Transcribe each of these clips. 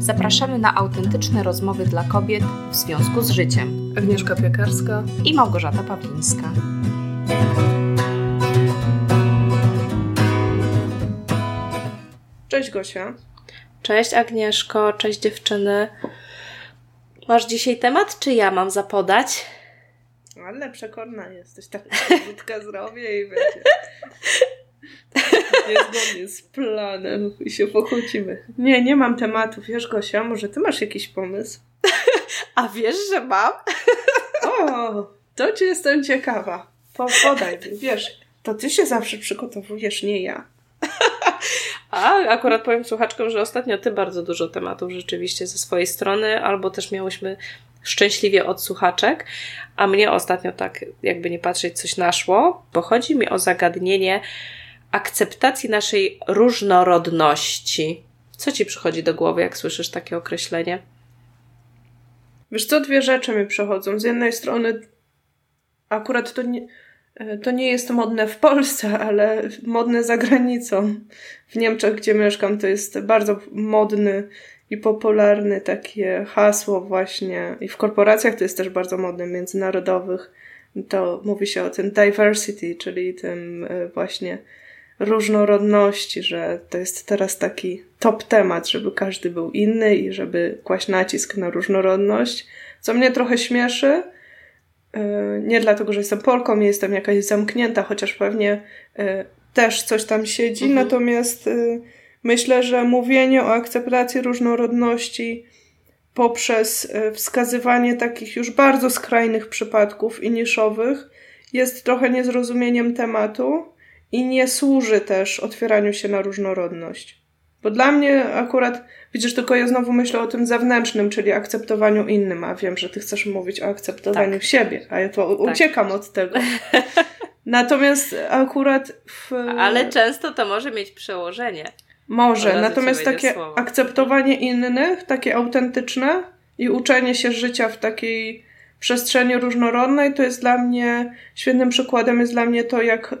Zapraszamy na autentyczne rozmowy dla kobiet w związku z życiem. Agnieszka Piekarska i Małgorzata Pawlińska. Cześć Gosia. Cześć Agnieszko, cześć dziewczyny. Masz dzisiaj temat, czy ja mam zapodać? Ale przekorna jesteś, tak wódkę zrobię i będzie. Niezgodnie z planem i się pokłócimy. Nie, nie mam tematów. Wiesz Gosia, może ty masz jakiś pomysł? A wiesz, że mam? O, to ci jestem ciekawa. Po, podaj, wiesz, to ty się zawsze przygotowujesz, nie ja. A akurat powiem słuchaczkom, że ostatnio ty bardzo dużo tematów rzeczywiście ze swojej strony, albo też miałyśmy szczęśliwie od słuchaczek, a mnie ostatnio tak, jakby nie patrzeć, coś naszło, bo chodzi mi o zagadnienie akceptacji naszej różnorodności. Co ci przychodzi do głowy, jak słyszysz takie określenie? Wiesz co, dwie rzeczy mi przychodzą. Z jednej strony akurat to nie, to nie jest modne w Polsce, ale modne za granicą. W Niemczech, gdzie mieszkam, to jest bardzo modny i popularny takie hasło właśnie i w korporacjach to jest też bardzo modne, międzynarodowych. To mówi się o tym diversity, czyli tym e, właśnie różnorodności, że to jest teraz taki top temat, żeby każdy był inny i żeby kłaść nacisk na różnorodność, co mnie trochę śmieszy. E, nie dlatego, że jestem Polką i jestem jakaś zamknięta, chociaż pewnie e, też coś tam siedzi, mhm. natomiast Myślę, że mówienie o akceptacji różnorodności poprzez e, wskazywanie takich już bardzo skrajnych przypadków i niszowych jest trochę niezrozumieniem tematu i nie służy też otwieraniu się na różnorodność. Bo dla mnie akurat, widzisz, tylko ja znowu myślę o tym zewnętrznym, czyli akceptowaniu innym, a wiem, że ty chcesz mówić o akceptowaniu tak. siebie, a ja to tak. uciekam od tego. Natomiast akurat w... Ale często to może mieć przełożenie. Może, natomiast takie słowo. akceptowanie innych, takie autentyczne i uczenie się życia w takiej przestrzeni różnorodnej, to jest dla mnie, świetnym przykładem jest dla mnie to, jak y,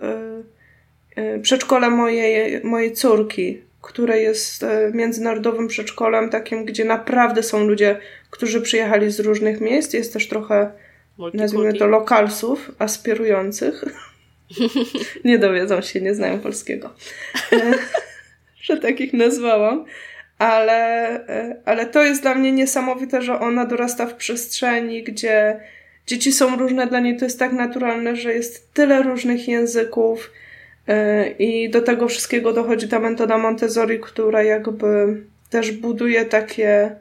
y, przedszkole mojej, mojej córki, które jest y, międzynarodowym przedszkolem, takim, gdzie naprawdę są ludzie, którzy przyjechali z różnych miejsc. Jest też trochę, nazwijmy to, lokalsów aspirujących. nie dowiedzą się, nie znają polskiego że takich nazwałam. Ale, e, ale to jest dla mnie niesamowite, że ona dorasta w przestrzeni, gdzie dzieci są różne, dla niej to jest tak naturalne, że jest tyle różnych języków e, i do tego wszystkiego dochodzi ta metoda Montessori, która jakby też buduje takie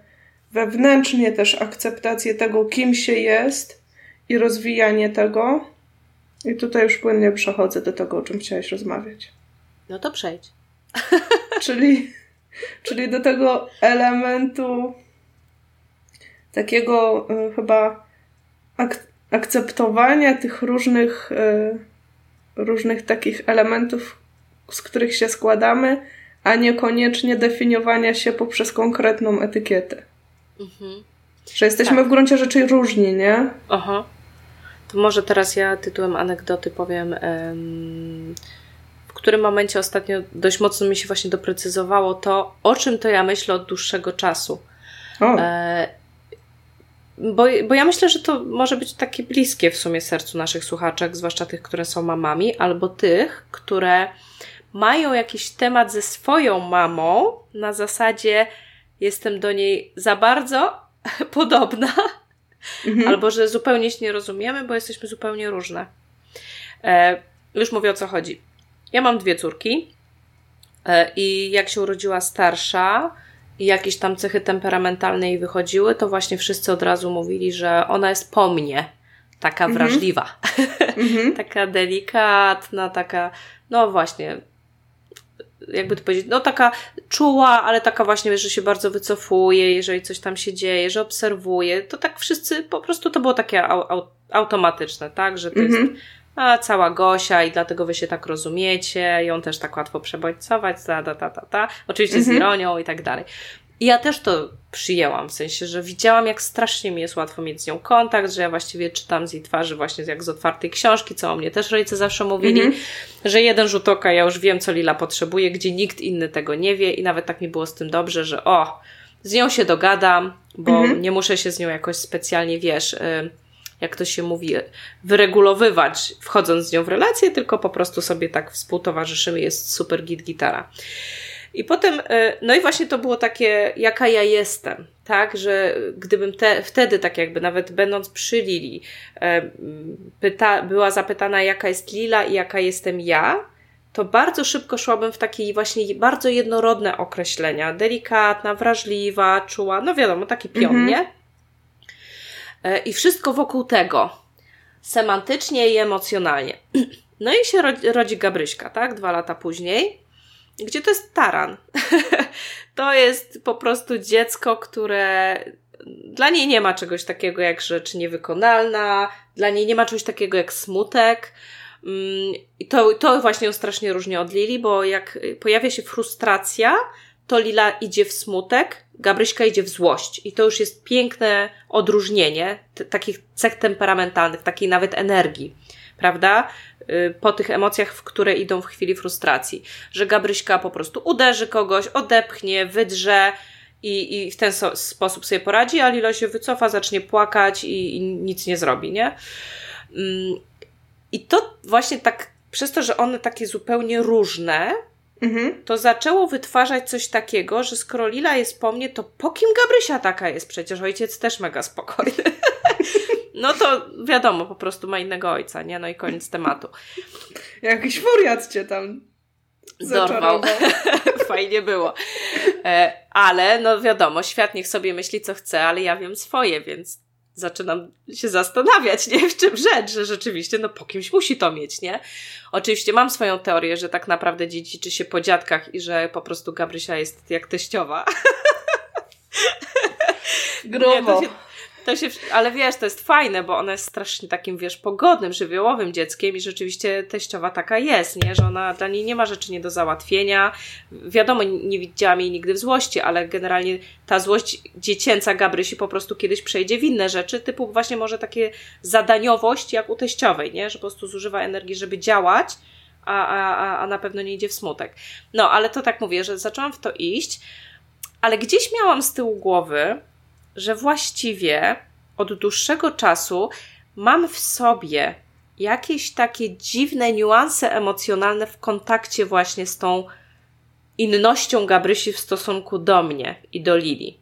wewnętrznie też akceptację tego, kim się jest i rozwijanie tego. I tutaj już płynnie przechodzę do tego, o czym chciałaś rozmawiać. No to przejdź. czyli, czyli do tego elementu takiego y, chyba ak akceptowania tych różnych, y, różnych takich elementów, z których się składamy, a niekoniecznie definiowania się poprzez konkretną etykietę. Mhm. Że jesteśmy tak. w gruncie rzeczy różni, nie? Aha. To może teraz ja tytułem anegdoty powiem. Um którym momencie ostatnio dość mocno mi się właśnie doprecyzowało to, o czym to ja myślę od dłuższego czasu. E, bo, bo ja myślę, że to może być takie bliskie w sumie sercu naszych słuchaczek, zwłaszcza tych, które są mamami, albo tych, które mają jakiś temat ze swoją mamą na zasadzie jestem do niej za bardzo podobna, mhm. albo że zupełnie się nie rozumiemy, bo jesteśmy zupełnie różne. E, już mówię o co chodzi. Ja mam dwie córki e, i jak się urodziła starsza i jakieś tam cechy temperamentalne jej wychodziły, to właśnie wszyscy od razu mówili, że ona jest po mnie taka mhm. wrażliwa, mm-hmm. taka delikatna, taka, no właśnie, jakby to powiedzieć, no taka czuła, ale taka właśnie, że się bardzo wycofuje, jeżeli coś tam się dzieje, że obserwuje, to tak wszyscy, po prostu to było takie au, au, automatyczne, tak, że to mm-hmm. jest mhm a cała Gosia i dlatego wy się tak rozumiecie, ją też tak łatwo przebodźcować, ta, ta, ta, ta, ta. oczywiście mhm. z ironią i tak dalej. I ja też to przyjęłam, w sensie, że widziałam, jak strasznie mi jest łatwo mieć z nią kontakt, że ja właściwie czytam z jej twarzy właśnie jak z otwartej książki, co o mnie też rodzice zawsze mówili, mm -hmm. że jeden rzut oka, ja już wiem, co Lila potrzebuje, gdzie nikt inny tego nie wie i nawet tak mi było z tym dobrze, że o, z nią się dogadam, bo mhm. nie muszę się z nią jakoś specjalnie, wiesz, y, jak to się mówi, wyregulowywać, wchodząc z nią w relację, tylko po prostu sobie tak współtowarzyszymy, jest super git gitara. I potem, e, no i właśnie to było takie, jaka ja jestem, tak, że gdybym te, wtedy, tak jakby nawet będąc przy Lili, e, pyta, była zapytana, jaka jest Lila i jaka jestem ja, to bardzo szybko szłabym w takie właśnie bardzo jednorodne określenia. Delikatna, wrażliwa, czuła, no wiadomo, taki pion, -hmm. nie? E, I wszystko wokół tego. Semantycznie i emocjonalnie. No i się rodzi, Gabryśka, tak? Dwa lata później gdzie to jest taran. to jest po prostu dziecko, które dla niej nie ma czegoś takiego jak rzecz niewykonalna, dla niej nie ma czegoś takiego jak smutek. Mm, I to, to właśnie ją strasznie różni od Lili, bo jak pojawia się frustracja, to Lila idzie w smutek, Gabryśka idzie w złość. I to już jest piękne odróżnienie takich cech temperamentalnych, takiej nawet energii prawda? Y, po tych emocjach, w które idą w chwili frustracji. Że Gabryśka po prostu uderzy kogoś, odepchnie, wydrze i, i w ten so, sposób sobie poradzi, a Lilo się wycofa, zacznie płakać i, i nic nie zrobi, nie? Mm, I to właśnie tak, przez to, że one takie zupełnie różne, Mhm. to zaczęło wytwarzać coś takiego, że skoro Lila jest po mnie, to po kim Gabrysia taka jest? Przecież ojciec też mega spokojny. No to wiadomo, po prostu ma innego ojca, nie? No i koniec tematu. Jakiś furiat cię tam dorwał. Fajnie było. E, ale no wiadomo, świat niech sobie myśli co chce, ale ja wiem swoje, więc zaczynam się zastanawiać, nie? W czym rzecz, że rzeczywiście no po kimś musi to mieć, nie? Oczywiście mam swoją teorię, że tak naprawdę dziedziczy się po dziadkach i że po prostu Gabrysia jest jak teściowa. Grubo. Nie, to się, to się, ale wiesz, to jest fajne, bo ona jest strasznie takim, wiesz, pogodnym, żywiołowym dzieckiem i rzeczywiście teściowa taka jest, nie? Że ona, dla niej nie ma rzeczy nie do załatwienia. Wiadomo, nie widziałam jej nigdy w złości, ale generalnie ta złość dziecięca Gabrysi po prostu kiedyś przejdzie w inne rzeczy, typu właśnie może takie zadaniowość jak u teściowej, nie? Że po prostu zużywa energii, żeby działać, a, a, a na pewno nie idzie w smutek. No, ale to tak mówię, że zaczęłam w to iść, ale gdzieś miałam z tyłu głowy, że właściwie od dłuższego czasu mam w sobie jakieś takie dziwne niuanse emocjonalne w kontakcie właśnie z tą innością Gabrysi w stosunku do mnie i do Lili.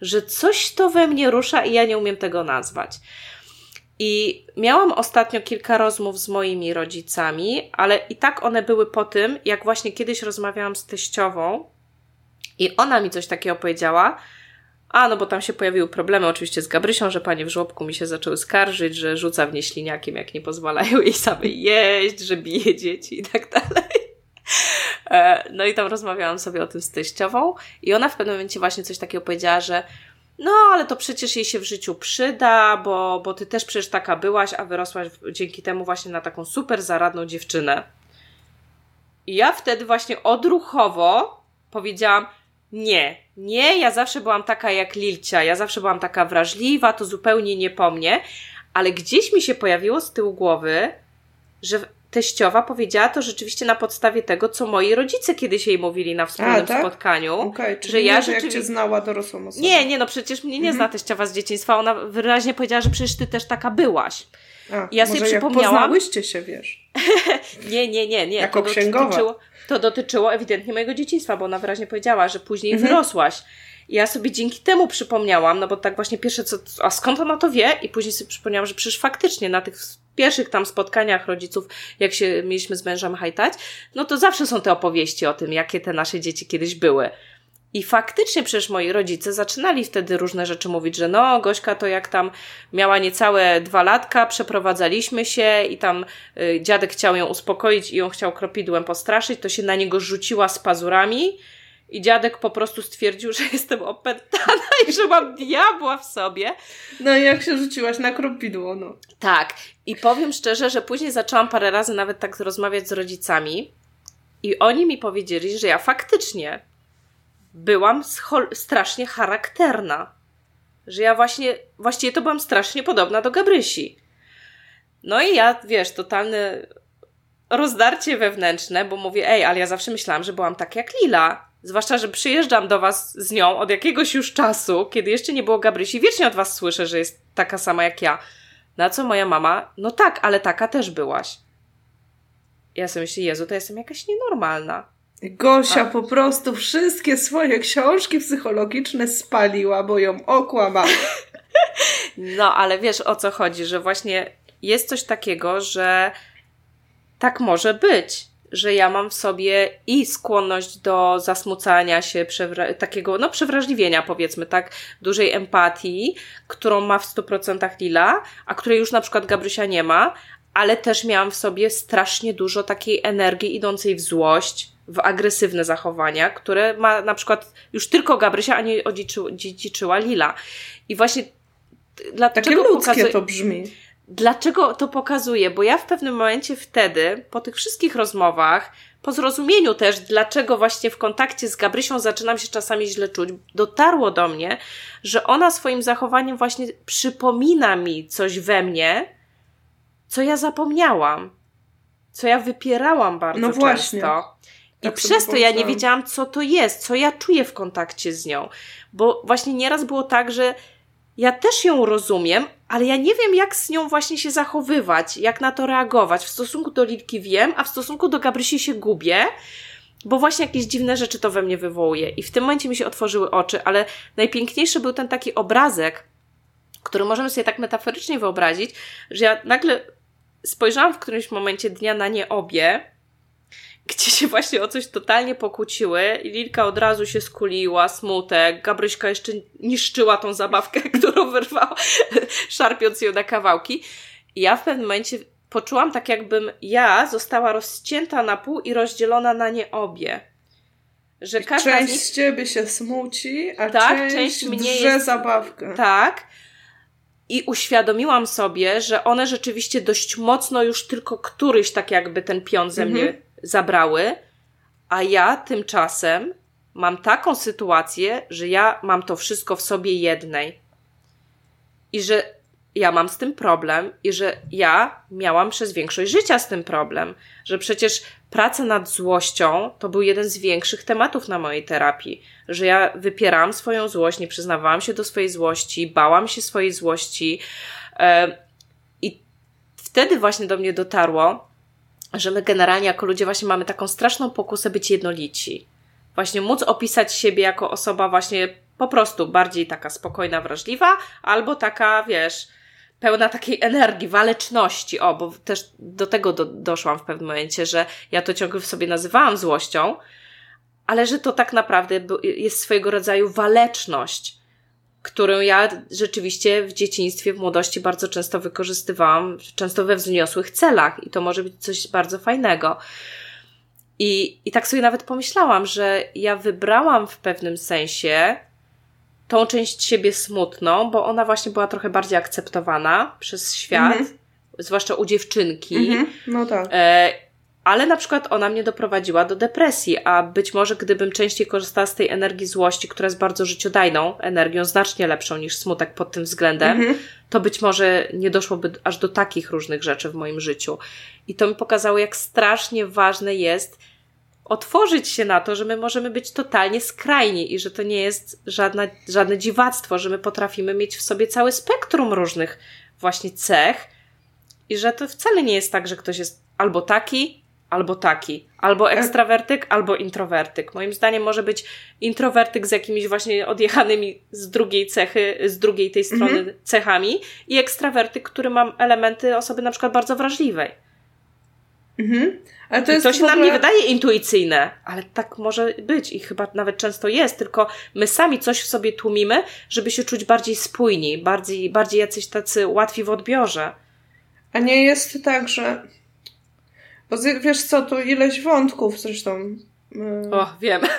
Że coś to we mnie rusza i ja nie umiem tego nazwać. I miałam ostatnio kilka rozmów z moimi rodzicami, ale i tak one były po tym, jak właśnie kiedyś rozmawiałam z teściową i ona mi coś takiego powiedziała, a, no bo tam się pojawiły problemy oczywiście z Gabrysią, że panie w żłobku mi się zaczęły skarżyć, że rzuca w nie śliniakiem, jak nie pozwalają jej samej jeść, że bije dzieci i tak dalej. E, no i tam rozmawiałam sobie o tym z teściową i ona w pewnym momencie właśnie coś takiego powiedziała, że no, ale to przecież jej się w życiu przyda, bo, bo ty też przecież taka byłaś, a wyrosłaś dzięki temu właśnie na taką super zaradną dziewczynę. I ja wtedy właśnie odruchowo powiedziałam, nie, nie, ja zawsze byłam taka jak Lilcia, ja zawsze byłam taka wrażliwa, to zupełnie nie po mnie, ale gdzieś mi się pojawiło z tyłu głowy, że teściowa powiedziała to rzeczywiście na podstawie tego, co moi rodzice kiedyś jej mówili na wspólnym A, tak? spotkaniu. Okay, czyli że ja że jak cię znała dorosłą osobę. Nie, nie, no przecież mnie nie mhm. zna teściowa z dzieciństwa. Ona wyraźnie powiedziała, że przecież ty też taka byłaś. A, ja sobie przypomniałam. poznałyście się, wiesz. nie, nie, nie, nie. Jako księgowa. Dotyczyło, to dotyczyło ewidentnie mojego dzieciństwa, bo ona wyraźnie powiedziała, że później mhm. wyrosłaś. I ja sobie dzięki temu przypomniałam, no bo tak właśnie pierwsze co, a skąd ona to wie? I później sobie przypomniałam, że przecież faktycznie na tych pierwszych tam spotkaniach rodziców, jak się mieliśmy z mężem hajtać, no to zawsze są te opowieści o tym, jakie te nasze dzieci kiedyś były. I faktycznie przecież moi rodzice zaczynali wtedy różne rzeczy mówić, że no, Gośka to jak tam miała niecałe dwa latka, przeprowadzaliśmy się i tam y, dziadek chciał ją uspokoić i ją chciał kropidłem postraszyć, to się na niego rzuciła z pazurami i dziadek po prostu stwierdził, że jestem opętana i że mam diabła w sobie. No i jak się rzuciłaś na kropidło, no. Tak. I powiem szczerze, że później zaczęłam parę razy nawet tak rozmawiać z rodzicami i oni mi powiedzieli, że ja faktycznie byłam strasznie charakterna. Że ja właśnie, właściwie to byłam strasznie podobna do Gabrysi. No i ja, wiesz, totalne rozdarcie wewnętrzne, bo mówię, ej, ale ja zawsze myślałam, że byłam tak jak Lila. Zwłaszcza, że przyjeżdżam do Was z nią od jakiegoś już czasu, kiedy jeszcze nie było Gabrysi. Wiecznie od Was słyszę, że jest taka sama jak ja. Na co moja mama, no tak, ale taka też byłaś. Ja sobie myślę, Jezu, to jestem jakaś nienormalna. Gosia po prostu wszystkie swoje książki psychologiczne spaliła, bo ją okłamała. no, ale wiesz o co chodzi, że właśnie jest coś takiego, że tak może być że ja mam w sobie i skłonność do zasmucania się, takiego, no, przewrażliwienia, powiedzmy, tak, dużej empatii, którą ma w 100% Lila, a której już na przykład Gabrysia nie ma, ale też miałam w sobie strasznie dużo takiej energii idącej w złość, w agresywne zachowania, które ma na przykład już tylko Gabrysia, a nie odziedziczyła Lila. I właśnie dlaczego Takie ludzkie pokazuje... to brzmi. Dlaczego to pokazuje? Bo ja w pewnym momencie wtedy, po tych wszystkich rozmowach, po zrozumieniu też, dlaczego właśnie w kontakcie z Gabrysią zaczynam się czasami źle czuć, dotarło do mnie, że ona swoim zachowaniem właśnie przypomina mi coś we mnie, co ja zapomniałam, co ja wypierałam bardzo no właśnie. często. I tak przez to ja nie wiedziałam, co to jest, co ja czuję w kontakcie z nią. Bo właśnie nieraz było tak, że ja też ją rozumiem, ale ja nie wiem, jak z nią właśnie się zachowywać, jak na to reagować. W stosunku do Lilki wiem, a w stosunku do Gabrysi się gubię, bo właśnie jakieś dziwne rzeczy to we mnie wywołuje. I w tym momencie mi się otworzyły oczy, ale najpiękniejszy był ten taki obrazek, który możemy sobie tak metaforycznie wyobrazić, że ja nagle spojrzałam w którymś momencie dnia na nie obie gdzie się właśnie o coś totalnie pokłóciły i Lilka od razu się skuliła, smutek, Gabryśka jeszcze niszczyła tą zabawkę, którą wyrwała, szarpiąc ją na kawałki. I ja w pewnym momencie poczułam tak, jakbym ja została rozcięta na pół i rozdzielona na nie obie. Że każda część z, nich... ciebie się smuci, a tak, część, część mnie drze jest... zabawkę. Tak. I uświadomiłam sobie, że one rzeczywiście dość mocno już tylko któryś tak jakby ten pion ze mnie mhm zabrały, a ja tymczasem mam taką sytuację, że ja mam to wszystko w sobie jednej. I że ja mam z tym problem i że ja miałam przez większość życia z tym problem, że przecież praca nad złością to był jeden z większych tematów na mojej terapii, że ja wypierałam swoją złość, nie przyznawałam się do swojej złości, bałam się swojej złości. Yy, I wtedy właśnie do mnie dotarło, że my generalnie jako ludzie właśnie mamy taką straszną pokusę być jednolici. Właśnie móc opisać siebie jako osoba właśnie po prostu bardziej taka spokojna, wrażliwa, albo taka, wiesz, pełna takiej energii, waleczności. O, bo też do tego do, doszłam w pewnym momencie, że ja to ciągle w sobie nazywałam złością, ale że to tak naprawdę jest swojego rodzaju waleczność którą ja rzeczywiście w dzieciństwie, w młodości bardzo często wykorzystywałam, często we wzniosłych celach i to może być coś bardzo fajnego. I, I tak sobie nawet pomyślałam, że ja wybrałam w pewnym sensie tą część siebie smutną, bo ona właśnie była trochę bardziej akceptowana przez świat, mhm. zwłaszcza u dziewczynki. Mhm. No tak. E, ale na przykład ona mnie doprowadziła do depresji, a być może gdybym częściej korzystała z tej energii złości, która jest bardzo życiodajną energią, znacznie lepszą niż smutek pod tym względem, -hmm. to być może nie doszłoby aż do takich różnych rzeczy w moim życiu. I to mi pokazało, jak strasznie ważne jest otworzyć się na to, że my możemy być totalnie skrajni i że to nie jest żadna, żadne dziwactwo, że my potrafimy mieć w sobie całe spektrum różnych właśnie cech i że to wcale nie jest tak, że ktoś jest albo taki, albo taki. Albo ekstrawertyk, albo introwertyk. Moim zdaniem może być introwertyk z jakimiś właśnie odjechanymi z drugiej cechy, z drugiej tej strony mhm. cechami i ekstrawertyk, który ma elementy osoby na przykład bardzo wrażliwej. Mhm. Ale to, to się ogóle... nam nie wydaje intuicyjne, ale tak może być i chyba nawet często jest, tylko my sami coś w sobie tłumimy, żeby się czuć bardziej spójni, bardziej, bardziej jacyś tacy łatwi w odbiorze. A nie jest tak, że bo wiesz co, tu ileś wątków zresztą. Yy... O, wiem.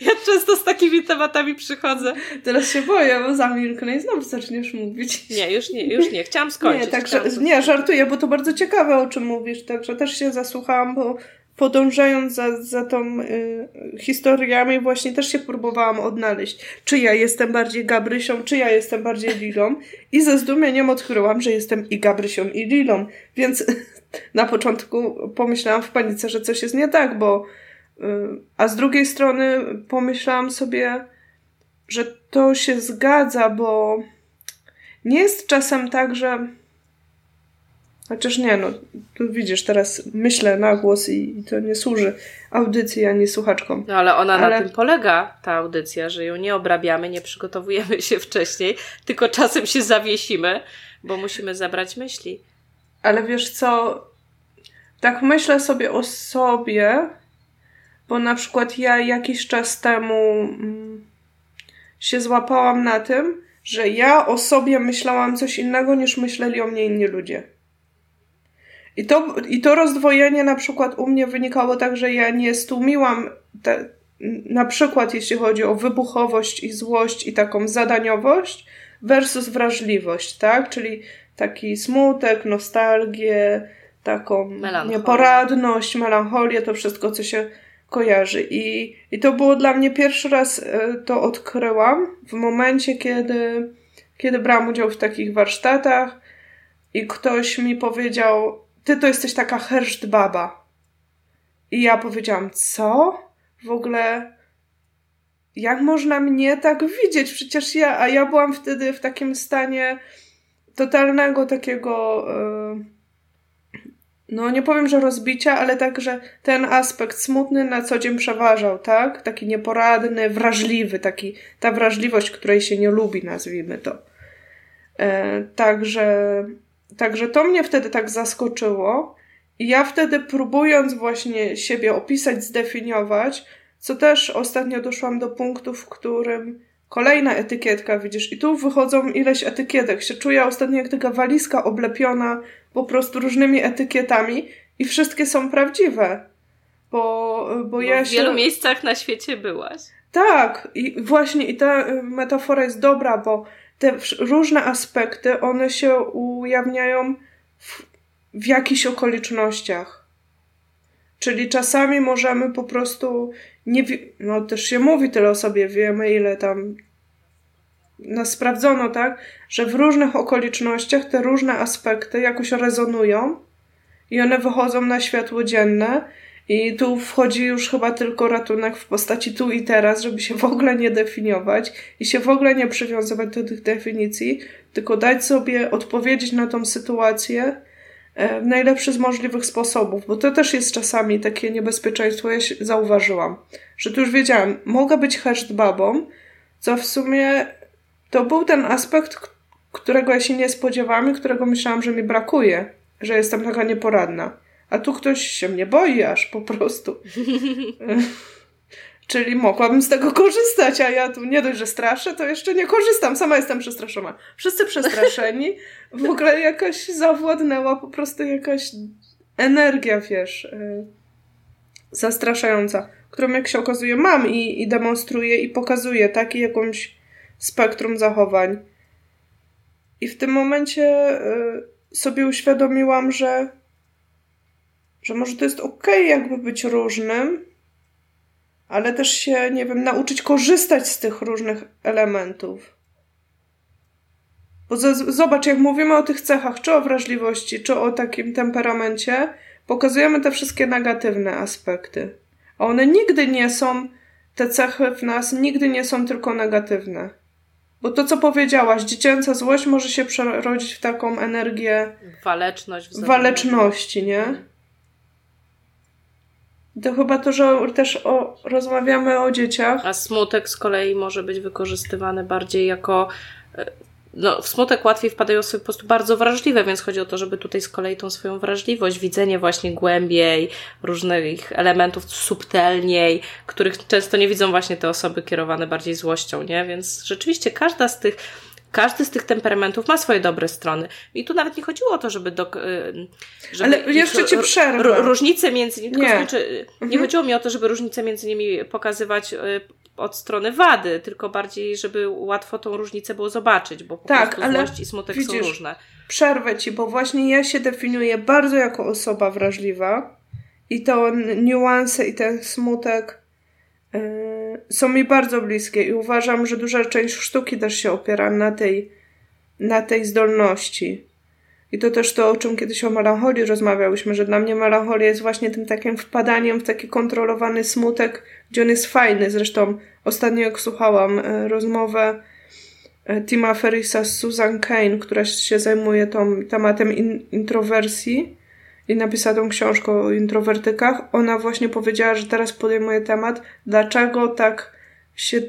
Ja często z takimi tematami przychodzę. Teraz się boję, bo zamilknę i znowu zaczniesz mówić. Nie, już nie, już nie. Chciałam skończyć. Nie, także, nie, żartuję, bo to bardzo ciekawe, o czym mówisz. Także też się zasłuchałam, bo podążając za, za tą y, historiami, właśnie też się próbowałam odnaleźć, czy ja jestem bardziej Gabrysią, czy ja jestem bardziej Lilą. I ze zdumieniem odkryłam, że jestem i Gabrysią, i Lilą. Więc na początku pomyślałam w panice, że coś jest nie tak, bo a z drugiej strony pomyślałam sobie, że to się zgadza, bo nie jest czasem tak, że. Chociaż nie, no, tu widzisz, teraz myślę na głos i, i to nie służy audycji ani słuchaczkom. No ale ona ale... na tym polega, ta audycja, że ją nie obrabiamy, nie przygotowujemy się wcześniej, tylko czasem się zawiesimy, bo musimy zabrać myśli. Ale wiesz co, tak myślę sobie o sobie, bo na przykład ja jakiś czas temu mm, się złapałam na tym, że ja o sobie myślałam coś innego niż myśleli o mnie inni ludzie. I to, I to rozdwojenie na przykład u mnie wynikało tak, że ja nie stłumiłam te, na przykład jeśli chodzi o wybuchowość i złość i taką zadaniowość versus wrażliwość, tak? Czyli taki smutek, nostalgię, taką nieporadność, melancholię, to wszystko, co się kojarzy. I, I to było dla mnie pierwszy raz e, to odkryłam w momencie, kiedy, kiedy brałam udział w takich warsztatach i ktoś mi powiedział, ty to jesteś taka herszt baba. I ja powiedziałam, co? W ogóle jak można mnie tak widzieć? Przecież ja, a ja byłam wtedy w takim stanie totalnego takiego, e, no nie powiem, że rozbicia, ale tak, że ten aspekt smutny na co dzień przeważał, tak? Taki nieporadny, wrażliwy, taki, ta wrażliwość, której się nie lubi, nazwijmy to. E, także, także to mnie wtedy tak zaskoczyło. I ja wtedy próbując właśnie siebie opisać, zdefiniować, co też ostatnio doszłam do punktu, w którym Kolejna etykietka, widzisz, i tu wychodzą ileś etykietek. Się czuję ostatnio jak taka walizka oblepiona po prostu różnymi etykietami i wszystkie są prawdziwe. Bo, bo, bo ja w się... wielu miejscach na świecie byłaś. Tak, i właśnie i ta y, metafora jest dobra, bo te różne aspekty, one się ujawniają w, w jakichś okolicznościach. Czyli czasami możemy po prostu nie, no też się mówi tyle o sobie, wiemy ile tam no, sprawdzono, tak, że w różnych okolicznościach te różne aspekty jakoś rezonują i one wychodzą na światło dzienne i tu wchodzi już chyba tylko ratunek w postaci tu i teraz, żeby się w ogóle nie definiować i się w ogóle nie przywiązywać do tych definicji, tylko dać sobie odpowiedzieć na tą sytuację E, w najlepszy z możliwych sposobów, bo to też jest czasami takie niebezpieczeństwo, ja zauważyłam, że tu już wiedziałam, mogę być hashed babą, co w sumie to był ten aspekt, którego ja się nie spodziewałam i którego myślałam, że mi brakuje, że jestem taka nieporadna. A tu ktoś się mnie boi aż po prostu. Czyli mogłabym z tego korzystać, a ja tu nie dość, że straszę, to jeszcze nie korzystam. Sama jestem przestraszona. Wszyscy przestraszeni. W ogóle jakaś zawładnęła po prostu jakaś energia, wiesz, y, zastraszająca, którą jak się okazuje mam i, i demonstruję i pokazuję taki jakąś spektrum zachowań. I w tym momencie y, sobie uświadomiłam, że, że może to jest okay jakby być różnym, ale też się, nie wiem, nauczyć korzystać z tych różnych elementów. Bo zobacz, jak mówimy o tych cechach, czy o wrażliwości, czy o takim temperamencie, pokazujemy te wszystkie negatywne aspekty. A one nigdy nie są, te cechy w nas nigdy nie są tylko negatywne. Bo to, co powiedziałaś, dziecięca złość może się przerodzić w taką energię. Waleczność. Waleczności, nie? To chyba to, że też o, rozmawiamy o dzieciach. A smutek z kolei może być wykorzystywany bardziej jako. No, w smutek łatwiej wpadają sobie po prostu bardzo wrażliwe, więc chodzi o to, żeby tutaj z kolei tą swoją wrażliwość, widzenie właśnie głębiej, różnych elementów subtelniej, których często nie widzą właśnie te osoby kierowane bardziej złością, nie? Więc rzeczywiście każda z tych każdy z tych temperamentów ma swoje dobre strony. I tu nawet nie chodziło o to, żeby. Do, y, żeby Ale jeszcze ci przerwę. Różnice między nimi. Nie. Skończy, nie mhm. chodziło mi o to, żeby różnice między nimi pokazywać y, od strony wady, tylko bardziej, żeby łatwo tą różnicę było zobaczyć, bo po tak, prostu złość i smutek widzisz, są różne. Przerwę ci, bo właśnie ja się definiuję bardzo jako osoba wrażliwa i to niuanse i ten smutek yy, są mi bardzo bliskie i uważam, że duża część sztuki też się opiera na tej, na tej zdolności. I to też to, o czym kiedyś o melancholii rozmawiałyśmy, że dla mnie melancholia jest właśnie tym takim wpadaniem w taki kontrolowany smutek, gdzie on jest fajny. Zresztą ostatnio jak słuchałam e, rozmowę e, Tima Ferrisa z Susan Kane, która się zajmuje tą tematem in, introwersji i napisała tą książkę o introwertykach, ona właśnie powiedziała, że teraz podejmuje temat, dlaczego tak się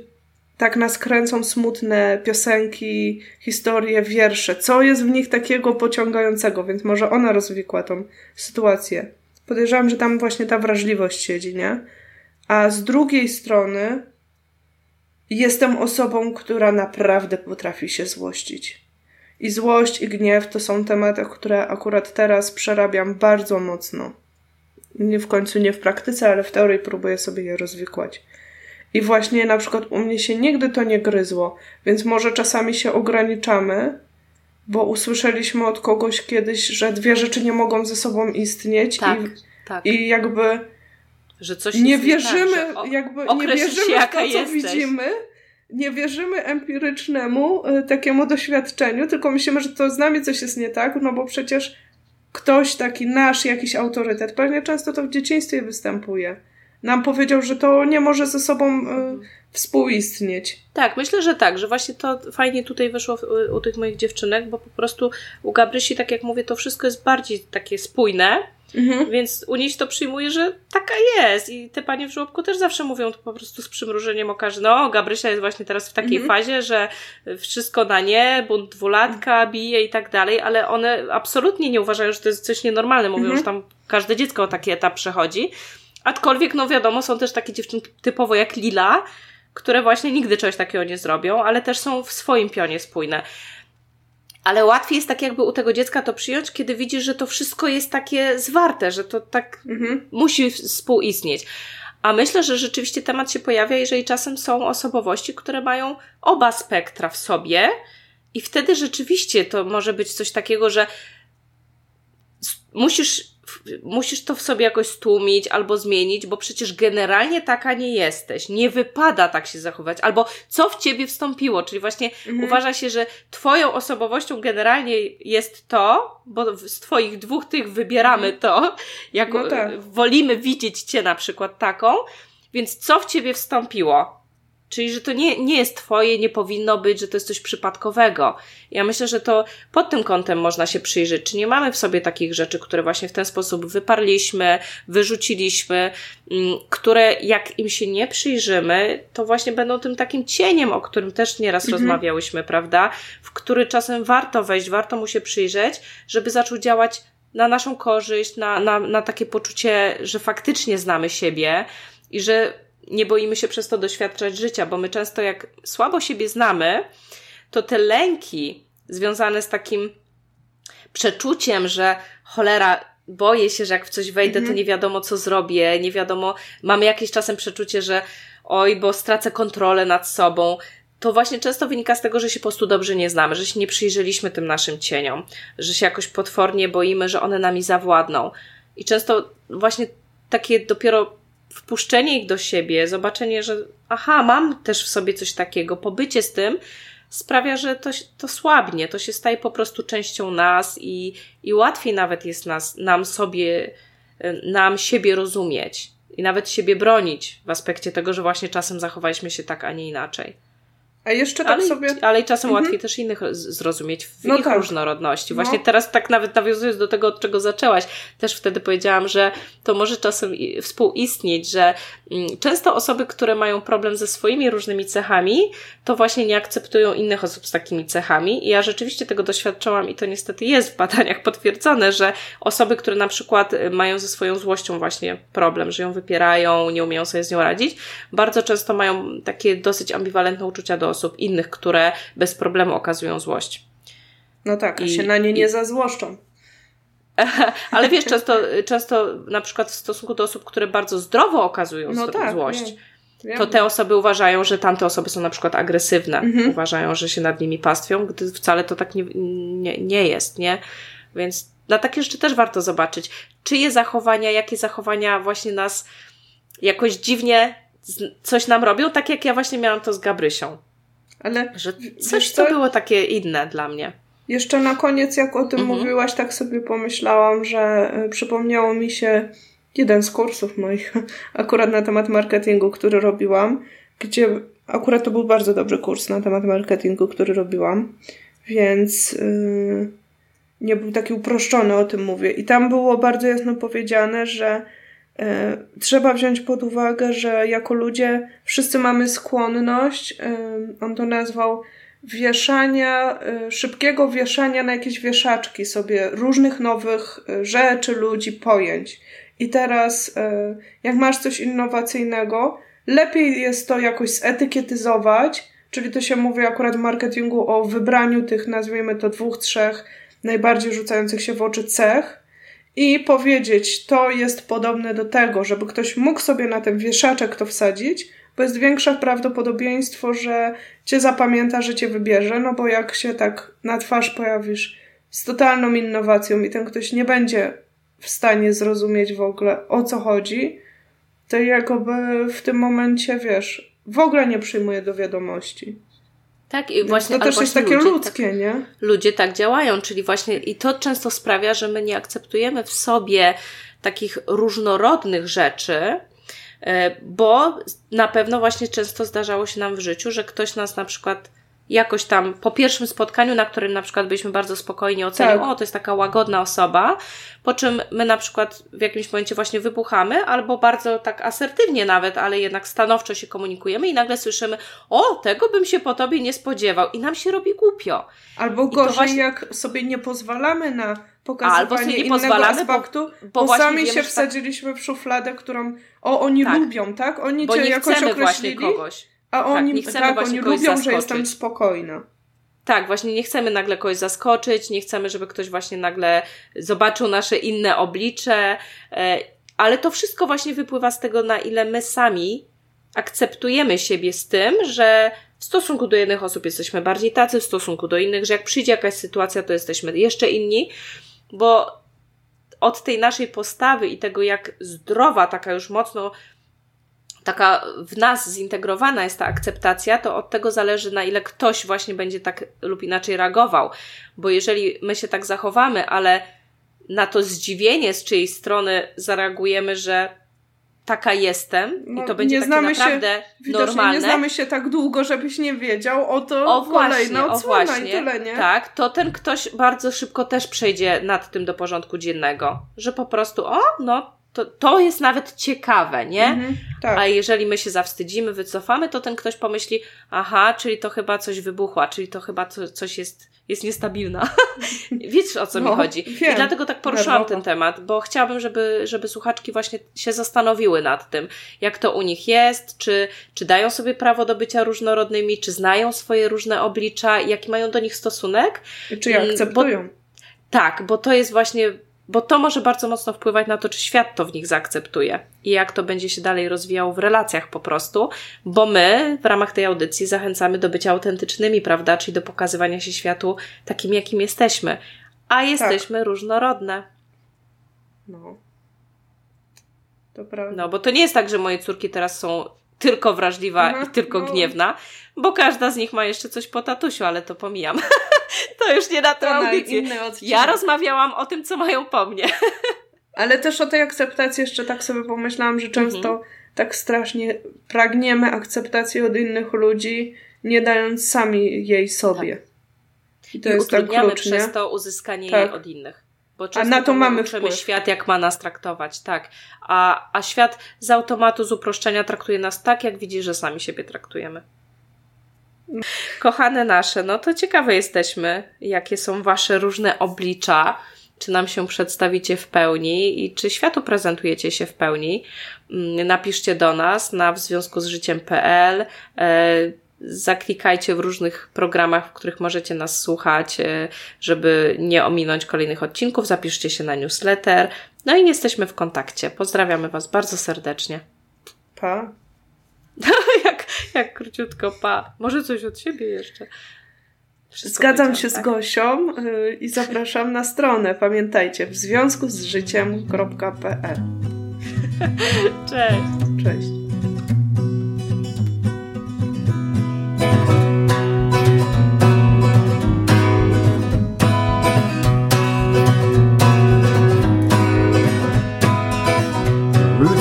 tak nas kręcą smutne piosenki, historie, wiersze. Co jest w nich takiego pociągającego? Więc może ona rozwikła tą sytuację. Podejrzewam, że tam właśnie ta wrażliwość siedzi, nie? A z drugiej strony jestem osobą, która naprawdę potrafi się złościć. I złość, i gniew to są tematy, które akurat teraz przerabiam bardzo mocno. Nie w końcu nie w praktyce, ale w teorii próbuję sobie je rozwikłać. I właśnie na przykład u mnie się nigdy to nie gryzło, więc może czasami się ograniczamy, bo usłyszeliśmy od kogoś kiedyś, że dwie rzeczy nie mogą ze sobą istnieć tak, i, tak. i jakby że coś nie wierzymy, tak, jakby nie wierzymy się, w to, co jesteś. widzimy, nie wierzymy empirycznemu y, takiemu doświadczeniu, tylko myślimy, że to z nami coś jest nie tak, no bo przecież ktoś taki nasz, jakiś autorytet, pewnie często to w dzieciństwie występuje nam powiedział, że to nie może ze sobą y, współistnieć. Tak, myślę, że tak, że właśnie to fajnie tutaj wyszło u, u tych moich dziewczynek, bo po prostu u Gabrysi, tak jak mówię, to wszystko jest bardziej takie spójne, Mhm. Więc u niej to przyjmuje, że taka jest. I te panie w żłobku też zawsze mówią to po prostu z przymrużeniem oka, że no, Gabrysia jest właśnie teraz w takiej mhm. fazie, że wszystko na nie, bunt dwulatka bije i tak dalej, ale one absolutnie nie uważają, że to jest coś nienormalne. Mówią, mhm. że tam każde dziecko taki etap przechodzi. Aczkolwiek, no wiadomo, są też takie dziewczynki typowo jak Lila, które właśnie nigdy czegoś takiego nie zrobią, ale też są w swoim pionie spójne. Ale łatwiej jest tak jakby u tego dziecka to przyjąć, kiedy widzisz, że to wszystko jest takie zwarte, że to tak mhm. musi współistnieć. A myślę, że rzeczywiście temat się pojawia, jeżeli czasem są osobowości, które mają oba spektra w sobie, i wtedy rzeczywiście to może być coś takiego, że musisz musisz to w sobie jakoś stłumić albo zmienić, bo przecież generalnie taka nie jesteś. Nie wypada tak się zachować. Albo co w ciebie wstąpiło, czyli właśnie mhm. uważa się, że twoją osobowością generalnie jest to, bo z twoich dwóch tych wybieramy mhm. to, jako no tak. wolimy widzieć cię na przykład taką, więc co w ciebie wstąpiło? Czyli, że to nie, nie jest twoje, nie powinno być, że to jest coś przypadkowego. Ja myślę, że to pod tym kątem można się przyjrzeć. Czy nie mamy w sobie takich rzeczy, które właśnie w ten sposób wyparliśmy, wyrzuciliśmy, mm, które jak im się nie przyjrzymy, to właśnie będą tym takim cieniem, o którym też nieraz mhm. rozmawiałyśmy, prawda? W który czasem warto wejść, warto mu się przyjrzeć, żeby zaczął działać na naszą korzyść, na, na, na takie poczucie, że faktycznie znamy siebie i że nie boimy się przez to doświadczać życia, bo my często jak słabo siebie znamy, to te lęki związane z takim przeczuciem, że cholera, boję się, że jak w coś wejdę, to mhm. nie wiadomo, co zrobię, nie wiadomo, mamy jakieś czasem przeczucie, że oj, bo stracę kontrolę nad sobą. To właśnie często wynika z tego, że się po prostu dobrze nie znamy, że się nie przyjrzeliśmy tym naszym cieniom, że się jakoś potwornie boimy, że one nami zawładną. I często właśnie takie dopiero wpuszczenie ich do siebie, zobaczenie, że aha, mam też w sobie coś takiego, pobycie z tym sprawia, że to, to słabnie, to się staje po prostu częścią nas i, i łatwiej nawet jest nas, nam sobie, nam siebie rozumieć i nawet siebie bronić w aspekcie tego, że właśnie czasem zachowaliśmy się tak, a nie inaczej. A jeszcze tak ale, sobie. Ale czasem mhm. łatwiej też innych zrozumieć w no ich tak. różnorodności. Właśnie no. teraz tak nawet nawiązując do tego, od czego zaczęłaś, też wtedy powiedziałam, że to może czasem współistnieć, że mm, często osoby, które mają problem ze swoimi różnymi cechami, to właśnie nie akceptują innych osób z takimi cechami. I ja rzeczywiście tego doświadczałam i to niestety jest w badaniach potwierdzone, że osoby, które na przykład y, mają ze swoją złością właśnie problem, że ją wypierają, nie umieją sobie z nią radzić, bardzo często mają takie dosyć ambiwalentne uczucia do osób innych, które bez problemu okazują złość. No tak, I, się na nie nie i... zazłoszczą. Ale wiesz, często, często na przykład w stosunku do osób, które bardzo zdrowo okazują no tak, złość, nie. to te osoby uważają, że tamte osoby są na przykład agresywne. Mhm. Uważają, że się nad nimi pastwią, gdy wcale to tak nie, nie, nie jest, nie? Więc na takie rzeczy też warto zobaczyć, czyje zachowania, jakie zachowania właśnie nas jakoś dziwnie coś nam robią, tak jak ja właśnie miałam to z Gabrysią. Ale że coś to było takie inne dla mnie. Jeszcze na koniec, jak o tym mhm. mówiłaś, tak sobie pomyślałam, że y, przypomniało mi się jeden z kursów moich, akurat na temat marketingu, który robiłam, gdzie akurat to był bardzo dobry kurs na temat marketingu, który robiłam, więc yy, nie był taki uproszczony, o tym mówię. I tam było bardzo jasno powiedziane, że trzeba wziąć pod uwagę, że jako ludzie wszyscy mamy skłonność, yy, on to nazwał wieszania, y, szybkiego wieszania na jakieś wieszaczki sobie różnych nowych rzeczy, ludzi, pojęć. I teraz, jak masz coś innowacyjnego, lepiej jest to jakoś zetykietować, czyli to się mówi akurat w marketingu o wybraniu tych, nazwijmy to, dwóch, trzech najbardziej rzucających się w oczy cech i powiedzieć, to jest podobne do tego, żeby ktoś mógł sobie na ten wieszaczek to wsadzić, bo jest większe prawdopodobieństwo, że cię zapamięta, że cię wybierze, no bo jak się tak na twarz pojawisz z totalną innowacją i ten ktoś nie będzie w stanie zrozumieć w ogóle o co chodzi, to jakoby w tym momencie, wiesz, w ogóle nie przyjmuje do wiadomości. Tak, i właśnie to też jest takie ludzie, ludzkie, tak, nie? Ludzie tak działają, czyli właśnie i to często sprawia, że my nie akceptujemy w sobie takich różnorodnych rzeczy, E, bo na pewno właśnie często zdarzało się nam w życiu, że ktoś nas na przykład jakoś tam po pierwszym spotkaniu, na którym na przykład byliśmy bardzo spokojni, ocenił, tak. o, to jest taka łagodna osoba, po czym my na przykład w jakimś momencie właśnie wybuchamy, albo bardzo tak asertywnie nawet, ale jednak stanowczo się komunikujemy i nagle słyszymy, o, tego bym się po tobie nie spodziewał i nam się robi głupio. Albo gorzej, właśnie... jak sobie nie pozwalamy na pokazywanie Albo sobie nie innego pozwalamy, aspektu, bo, bo, bo sami wiemy, się tak- wsadziliśmy w szufladę, którą o, oni tak. lubią, tak? Oni cię jakoś określili, kogoś. A oni, tak, tak oni lubią, zaskoczyć. że jestem spokojna. Tak, właśnie nie chcemy nagle kogoś zaskoczyć, nie chcemy, żeby ktoś właśnie nagle zobaczył nasze inne oblicze, e, ale to wszystko właśnie wypływa z tego, na ile my sami akceptujemy siebie z tym, że w stosunku do jednych osób jesteśmy bardziej tacy, w stosunku do innych, że jak przyjdzie jakaś sytuacja, to jesteśmy jeszcze inni bo od tej naszej postawy i tego, jak zdrowa, taka już mocno, taka w nas zintegrowana jest ta akceptacja, to od tego zależy, na ile ktoś właśnie będzie tak lub inaczej reagował. Bo jeżeli my się tak zachowamy, ale na to zdziwienie z czyjej strony zareagujemy, że taka jestem no, i to będzie takie naprawdę się, normalne. nie znamy się tak długo, żebyś nie wiedział, o to o właśnie, o właśnie, tyle, nie? Tak, to ten ktoś bardzo szybko też przejdzie nad tym do porządku dziennego, że po prostu, o, no to, to jest nawet ciekawe, nie? Mhm, tak. A jeżeli my się zawstydzimy, wycofamy, to ten ktoś pomyśli, aha, czyli to chyba coś wybuchła, czyli to chyba co, coś jest jest niestabilna. Wiesz o co no, mi chodzi. Wiem. I dlatego tak poruszyłam ten temat, bo chciałabym, żeby, żeby słuchaczki właśnie się zastanowiły nad tym, jak to u nich jest, czy, czy dają sobie prawo do bycia różnorodnymi, czy znają swoje różne oblicza, jaki mają do nich stosunek. Czy je akceptują. Bo, tak, bo to jest właśnie bo to może bardzo mocno wpływać na to, czy świat to w nich zaakceptuje i jak to będzie się dalej rozwijało w relacjach po prostu, bo my w ramach tej audycji zachęcamy do bycia autentycznymi, prawda, czyli do pokazywania się światu takim, jakim jesteśmy, a jesteśmy tak. różnorodne. No. To prawda. No, bo to nie jest tak, że moje córki teraz są tylko wrażliwa mhm, i tylko no. gniewna, bo każda z nich ma jeszcze coś po tatusiu, ale to pomijam. to już nie na tę audycję. Ja rozmawiałam o tym, co mają po mnie. ale też o tej akceptacji jeszcze tak sobie pomyślałam, że często mhm. tak strasznie pragniemy akceptacji od innych ludzi, nie dając sami jej sobie. Tak. I to I jest tak klucz, przez nie? to uzyskanie tak. jej od innych. Bo a na to mamy uczymy świat, jak ma nas traktować, tak. A, a świat z automatu, z uproszczenia traktuje nas tak, jak widzi, że sami siebie traktujemy. Kochane nasze, no to ciekawe jesteśmy, jakie są wasze różne oblicza, czy nam się przedstawicie w pełni i czy światu prezentujecie się w pełni. Mm, napiszcie do nas na w związku z życiem.pl. E, zaklikajcie w różnych programach, w których możecie nas słuchać, e, żeby nie ominąć kolejnych odcinków. Zapiszcie się na newsletter. No i jesteśmy w kontakcie. Pozdrawiamy Was bardzo serdecznie. Pa. jak, jak króciutko, pa. Może coś od siebie jeszcze. Wszystko Zgadzam się tak? z Gosią yy, i zapraszam na stronę. Pamiętajcie, w związku z życiem.pl. Cześć. Cześć.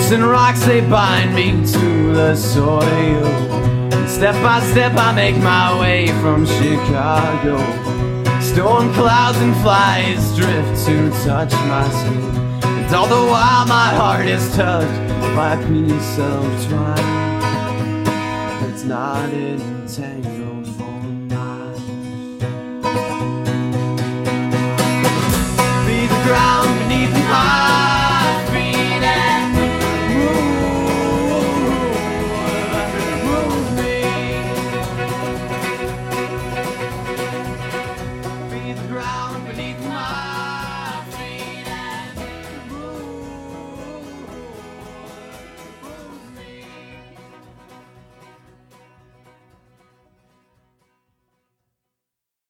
Tracks they bind me to the soil. Step by step I make my way from Chicago. Storm clouds and flies drift to touch my skin. And all the while my heart is touched by a piece of twine. It's not entangled for miles. Be the ground